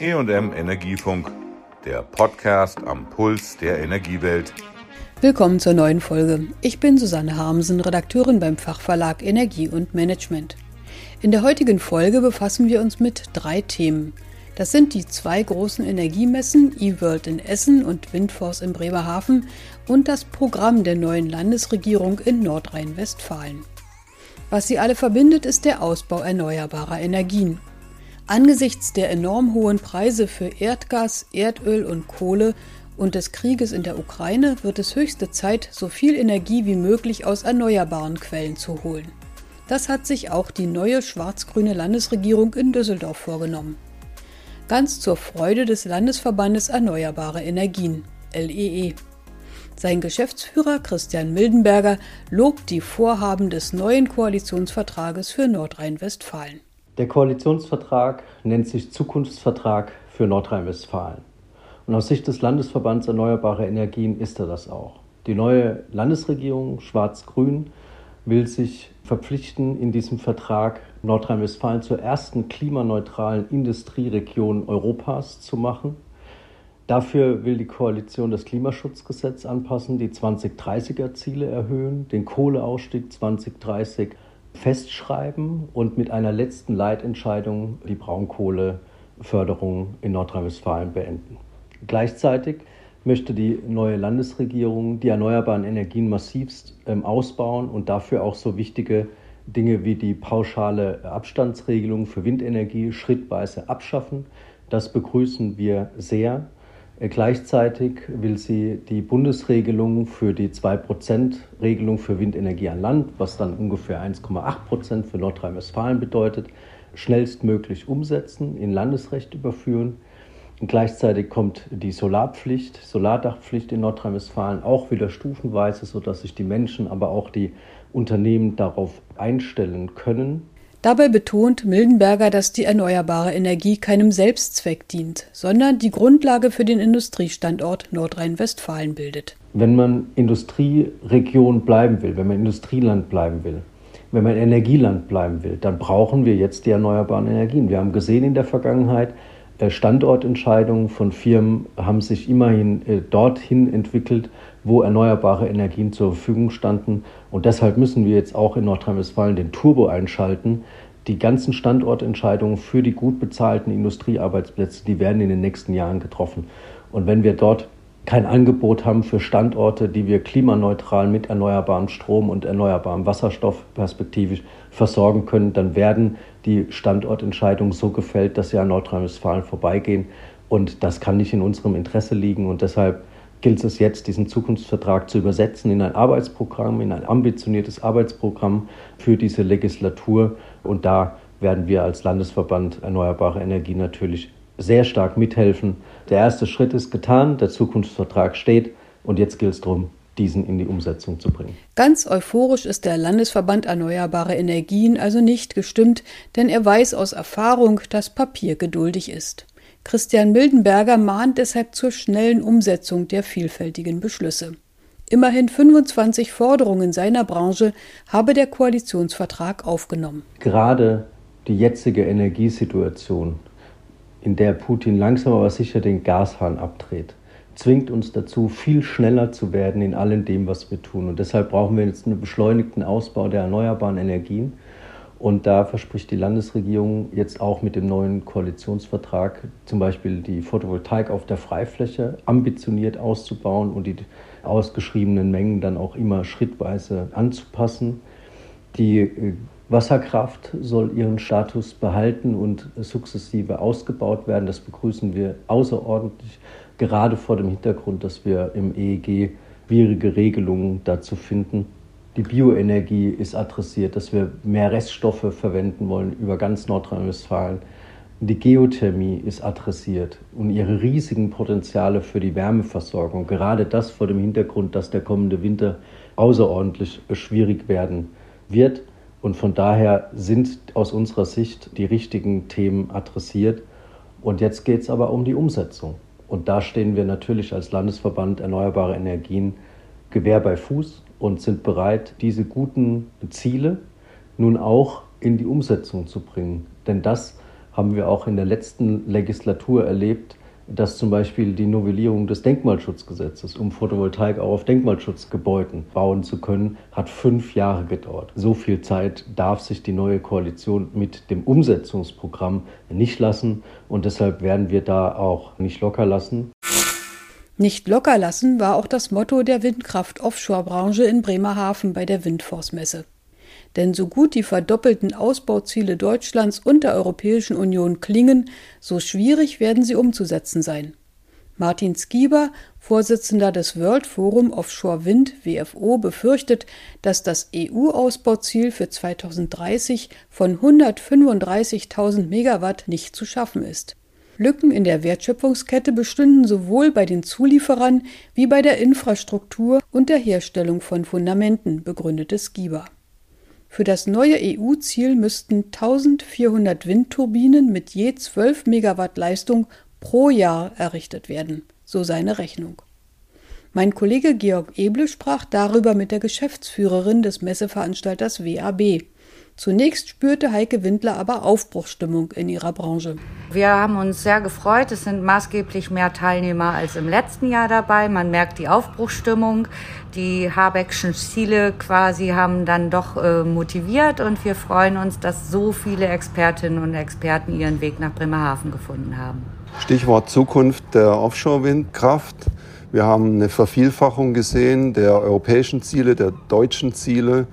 EM Energiefunk, der Podcast am Puls der Energiewelt. Willkommen zur neuen Folge. Ich bin Susanne Harmsen, Redakteurin beim Fachverlag Energie und Management. In der heutigen Folge befassen wir uns mit drei Themen. Das sind die zwei großen Energiemessen eWorld in Essen und Windforce in Bremerhaven und das Programm der neuen Landesregierung in Nordrhein-Westfalen. Was sie alle verbindet, ist der Ausbau erneuerbarer Energien. Angesichts der enorm hohen Preise für Erdgas, Erdöl und Kohle und des Krieges in der Ukraine wird es höchste Zeit, so viel Energie wie möglich aus erneuerbaren Quellen zu holen. Das hat sich auch die neue schwarz-grüne Landesregierung in Düsseldorf vorgenommen. Ganz zur Freude des Landesverbandes Erneuerbare Energien, LEE. E. Sein Geschäftsführer Christian Mildenberger lobt die Vorhaben des neuen Koalitionsvertrages für Nordrhein-Westfalen. Der Koalitionsvertrag nennt sich Zukunftsvertrag für Nordrhein-Westfalen. Und aus Sicht des Landesverbands Erneuerbare Energien ist er das auch. Die neue Landesregierung Schwarz-Grün will sich verpflichten, in diesem Vertrag Nordrhein-Westfalen zur ersten klimaneutralen Industrieregion Europas zu machen. Dafür will die Koalition das Klimaschutzgesetz anpassen, die 2030er Ziele erhöhen, den Kohleausstieg 2030 festschreiben und mit einer letzten Leitentscheidung die Braunkohleförderung in Nordrhein-Westfalen beenden. Gleichzeitig möchte die neue Landesregierung die erneuerbaren Energien massivst ähm, ausbauen und dafür auch so wichtige Dinge wie die pauschale Abstandsregelung für Windenergie schrittweise abschaffen. Das begrüßen wir sehr. Äh, gleichzeitig will sie die Bundesregelung für die 2%-Regelung für Windenergie an Land, was dann ungefähr 1,8% für Nordrhein-Westfalen bedeutet, schnellstmöglich umsetzen, in Landesrecht überführen. Und gleichzeitig kommt die Solarpflicht, Solardachpflicht in Nordrhein-Westfalen auch wieder stufenweise, sodass sich die Menschen, aber auch die Unternehmen darauf einstellen können. Dabei betont Mildenberger, dass die erneuerbare Energie keinem Selbstzweck dient, sondern die Grundlage für den Industriestandort Nordrhein-Westfalen bildet. Wenn man Industrieregion bleiben will, wenn man Industrieland bleiben will, wenn man Energieland bleiben will, dann brauchen wir jetzt die erneuerbaren Energien. Wir haben gesehen in der Vergangenheit, äh, Standortentscheidungen von Firmen haben sich immerhin äh, dorthin entwickelt, wo erneuerbare Energien zur Verfügung standen. Und deshalb müssen wir jetzt auch in Nordrhein-Westfalen den Turbo einschalten. Die ganzen Standortentscheidungen für die gut bezahlten Industriearbeitsplätze, die werden in den nächsten Jahren getroffen. Und wenn wir dort kein Angebot haben für Standorte, die wir klimaneutral mit erneuerbarem Strom und erneuerbarem Wasserstoff perspektivisch versorgen können, dann werden die Standortentscheidungen so gefällt, dass sie an Nordrhein-Westfalen vorbeigehen. Und das kann nicht in unserem Interesse liegen. Und deshalb gilt es jetzt, diesen Zukunftsvertrag zu übersetzen in ein Arbeitsprogramm, in ein ambitioniertes Arbeitsprogramm für diese Legislatur. Und da werden wir als Landesverband Erneuerbare Energie natürlich sehr stark mithelfen. Der erste Schritt ist getan, der Zukunftsvertrag steht und jetzt gilt es darum, diesen in die Umsetzung zu bringen. Ganz euphorisch ist der Landesverband Erneuerbare Energien also nicht gestimmt, denn er weiß aus Erfahrung, dass Papier geduldig ist. Christian Mildenberger mahnt deshalb zur schnellen Umsetzung der vielfältigen Beschlüsse. Immerhin 25 Forderungen seiner Branche habe der Koalitionsvertrag aufgenommen. Gerade die jetzige Energiesituation, in der Putin langsam aber sicher den Gashahn abdreht, zwingt uns dazu, viel schneller zu werden in allem dem, was wir tun. Und deshalb brauchen wir jetzt einen beschleunigten Ausbau der erneuerbaren Energien. Und da verspricht die Landesregierung jetzt auch mit dem neuen Koalitionsvertrag zum Beispiel die Photovoltaik auf der Freifläche ambitioniert auszubauen und die ausgeschriebenen Mengen dann auch immer schrittweise anzupassen. Die äh, Wasserkraft soll ihren Status behalten und sukzessive ausgebaut werden. Das begrüßen wir außerordentlich, gerade vor dem Hintergrund, dass wir im EEG schwierige Regelungen dazu finden. Die Bioenergie ist adressiert, dass wir mehr Reststoffe verwenden wollen über ganz Nordrhein-Westfalen. Die Geothermie ist adressiert und ihre riesigen Potenziale für die Wärmeversorgung. Gerade das vor dem Hintergrund, dass der kommende Winter außerordentlich schwierig werden wird. Und von daher sind aus unserer Sicht die richtigen Themen adressiert. Und jetzt geht es aber um die Umsetzung. Und da stehen wir natürlich als Landesverband Erneuerbare Energien Gewehr bei Fuß und sind bereit, diese guten Ziele nun auch in die Umsetzung zu bringen. Denn das haben wir auch in der letzten Legislatur erlebt, dass zum Beispiel die Novellierung des Denkmalschutzgesetzes, um Photovoltaik auch auf Denkmalschutzgebäuden bauen zu können, hat fünf Jahre gedauert. So viel Zeit darf sich die neue Koalition mit dem Umsetzungsprogramm nicht lassen und deshalb werden wir da auch nicht locker lassen. Nicht locker lassen war auch das Motto der Windkraft-Offshore-Branche in Bremerhaven bei der Windforce-Messe. Denn so gut die verdoppelten Ausbauziele Deutschlands und der Europäischen Union klingen, so schwierig werden sie umzusetzen sein. Martin Skieber, Vorsitzender des World Forum Offshore Wind WFO, befürchtet, dass das EU-Ausbauziel für 2030 von 135.000 Megawatt nicht zu schaffen ist. Lücken in der Wertschöpfungskette bestünden sowohl bei den Zulieferern wie bei der Infrastruktur und der Herstellung von Fundamenten, begründete Skieber. Für das neue EU-Ziel müssten 1400 Windturbinen mit je 12 Megawatt Leistung pro Jahr errichtet werden, so seine Rechnung. Mein Kollege Georg Eble sprach darüber mit der Geschäftsführerin des Messeveranstalters WAB. Zunächst spürte Heike Windler aber Aufbruchsstimmung in ihrer Branche. Wir haben uns sehr gefreut. Es sind maßgeblich mehr Teilnehmer als im letzten Jahr dabei. Man merkt die Aufbruchsstimmung. Die Habeckschen Ziele quasi haben dann doch äh, motiviert und wir freuen uns, dass so viele Expertinnen und Experten ihren Weg nach Bremerhaven gefunden haben. Stichwort Zukunft der Offshore-Windkraft. Wir haben eine Vervielfachung gesehen der europäischen Ziele, der deutschen Ziele.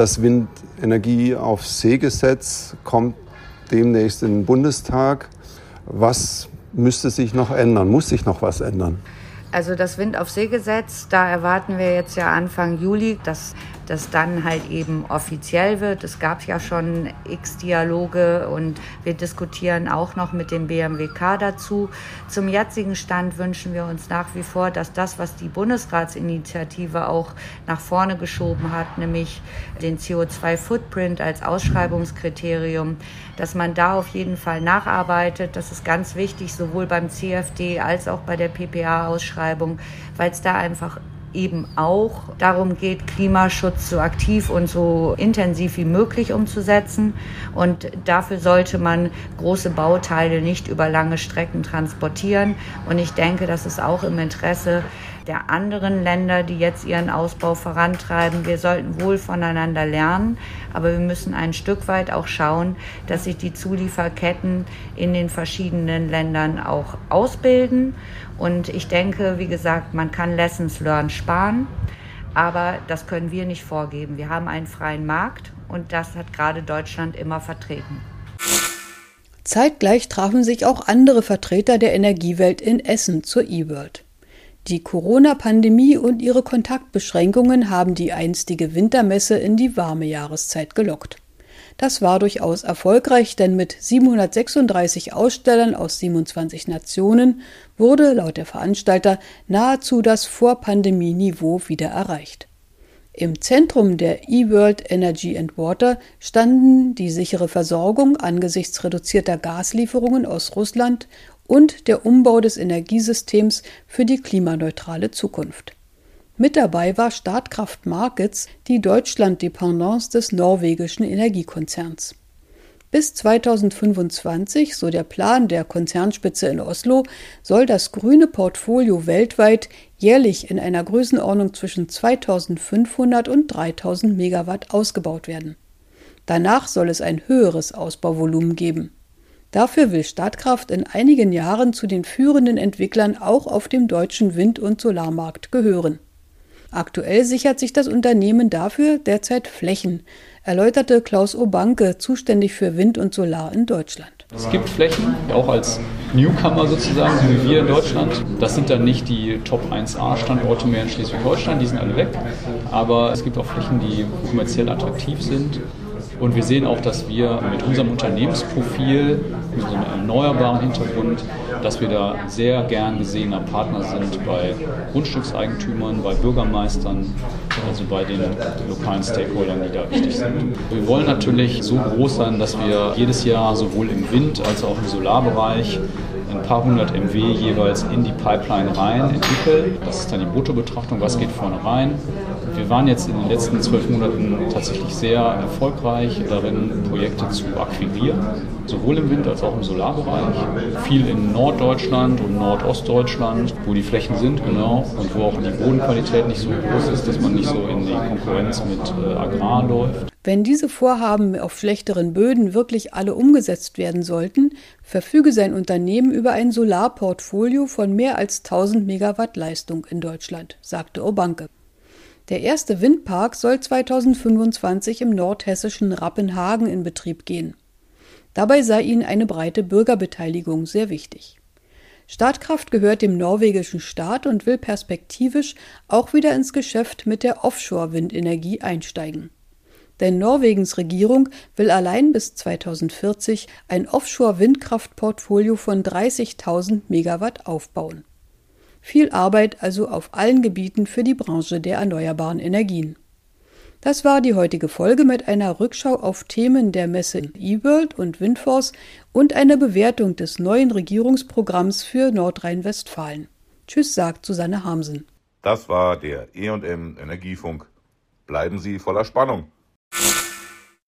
Das Windenergie auf See-Gesetz kommt demnächst in den Bundestag. Was müsste sich noch ändern? Muss sich noch was ändern? Also das Wind auf See-Gesetz, da erwarten wir jetzt ja Anfang Juli, dass das dann halt eben offiziell wird. Es gab ja schon x Dialoge und wir diskutieren auch noch mit dem BMWK dazu. Zum jetzigen Stand wünschen wir uns nach wie vor, dass das, was die Bundesratsinitiative auch nach vorne geschoben hat, nämlich den CO2-Footprint als Ausschreibungskriterium, dass man da auf jeden Fall nacharbeitet. Das ist ganz wichtig, sowohl beim CFD als auch bei der PPA-Ausschreibung, weil es da einfach eben auch darum geht, Klimaschutz so aktiv und so intensiv wie möglich umzusetzen. Und dafür sollte man große Bauteile nicht über lange Strecken transportieren. Und ich denke, das ist auch im Interesse der anderen Länder, die jetzt ihren Ausbau vorantreiben. Wir sollten wohl voneinander lernen, aber wir müssen ein Stück weit auch schauen, dass sich die Zulieferketten in den verschiedenen Ländern auch ausbilden. Und ich denke, wie gesagt, man kann Lessons Learned sparen, aber das können wir nicht vorgeben. Wir haben einen freien Markt und das hat gerade Deutschland immer vertreten. Zeitgleich trafen sich auch andere Vertreter der Energiewelt in Essen zur E-World. Die Corona-Pandemie und ihre Kontaktbeschränkungen haben die einstige Wintermesse in die warme Jahreszeit gelockt. Das war durchaus erfolgreich, denn mit 736 Ausstellern aus 27 Nationen wurde laut der Veranstalter nahezu das Vorpandemie-Niveau wieder erreicht. Im Zentrum der eWorld Energy and Water standen die sichere Versorgung angesichts reduzierter Gaslieferungen aus Russland und der Umbau des Energiesystems für die klimaneutrale Zukunft. Mit dabei war Startkraft Markets, die Deutschland-Dependance des norwegischen Energiekonzerns. Bis 2025, so der Plan der Konzernspitze in Oslo, soll das grüne Portfolio weltweit jährlich in einer Größenordnung zwischen 2500 und 3000 Megawatt ausgebaut werden. Danach soll es ein höheres Ausbauvolumen geben. Dafür will Statkraft in einigen Jahren zu den führenden Entwicklern auch auf dem deutschen Wind- und Solarmarkt gehören. Aktuell sichert sich das Unternehmen dafür derzeit Flächen, erläuterte Klaus Obanke, zuständig für Wind und Solar in Deutschland. Es gibt Flächen, auch als Newcomer sozusagen, so wie wir in Deutschland. Das sind dann nicht die Top 1A-Standorte mehr in Schleswig-Holstein, die sind alle weg. Aber es gibt auch Flächen, die kommerziell attraktiv sind und wir sehen auch, dass wir mit unserem Unternehmensprofil, mit unserem erneuerbaren Hintergrund, dass wir da sehr gern gesehener Partner sind bei Grundstückseigentümern, bei Bürgermeistern, also bei den lokalen Stakeholdern, die da wichtig sind. Wir wollen natürlich so groß sein, dass wir jedes Jahr sowohl im Wind- als auch im Solarbereich ein paar hundert MW jeweils in die Pipeline rein entwickeln. Das ist dann die Bruttobetrachtung, was geht vorne rein Wir waren jetzt in den letzten zwölf Monaten tatsächlich sehr erfolgreich darin, Projekte zu akquirieren, sowohl im Wind- als auch im Solarbereich. Viel in Norddeutschland und Nordostdeutschland, wo die Flächen sind, genau, und wo auch die Bodenqualität nicht so groß ist, dass man nicht so in die Konkurrenz mit äh, Agrar läuft. Wenn diese Vorhaben auf schlechteren Böden wirklich alle umgesetzt werden sollten, verfüge sein Unternehmen über ein Solarportfolio von mehr als 1000 Megawatt Leistung in Deutschland, sagte Obanke. Der erste Windpark soll 2025 im nordhessischen Rappenhagen in Betrieb gehen. Dabei sei ihnen eine breite Bürgerbeteiligung sehr wichtig. Startkraft gehört dem norwegischen Staat und will perspektivisch auch wieder ins Geschäft mit der Offshore-Windenergie einsteigen. Denn Norwegens Regierung will allein bis 2040 ein Offshore-Windkraftportfolio von 30.000 Megawatt aufbauen. Viel Arbeit also auf allen Gebieten für die Branche der erneuerbaren Energien. Das war die heutige Folge mit einer Rückschau auf Themen der Messe eWorld und Windforce und einer Bewertung des neuen Regierungsprogramms für Nordrhein-Westfalen. Tschüss, sagt Susanne Hamsen. Das war der E&M Energiefunk. Bleiben Sie voller Spannung.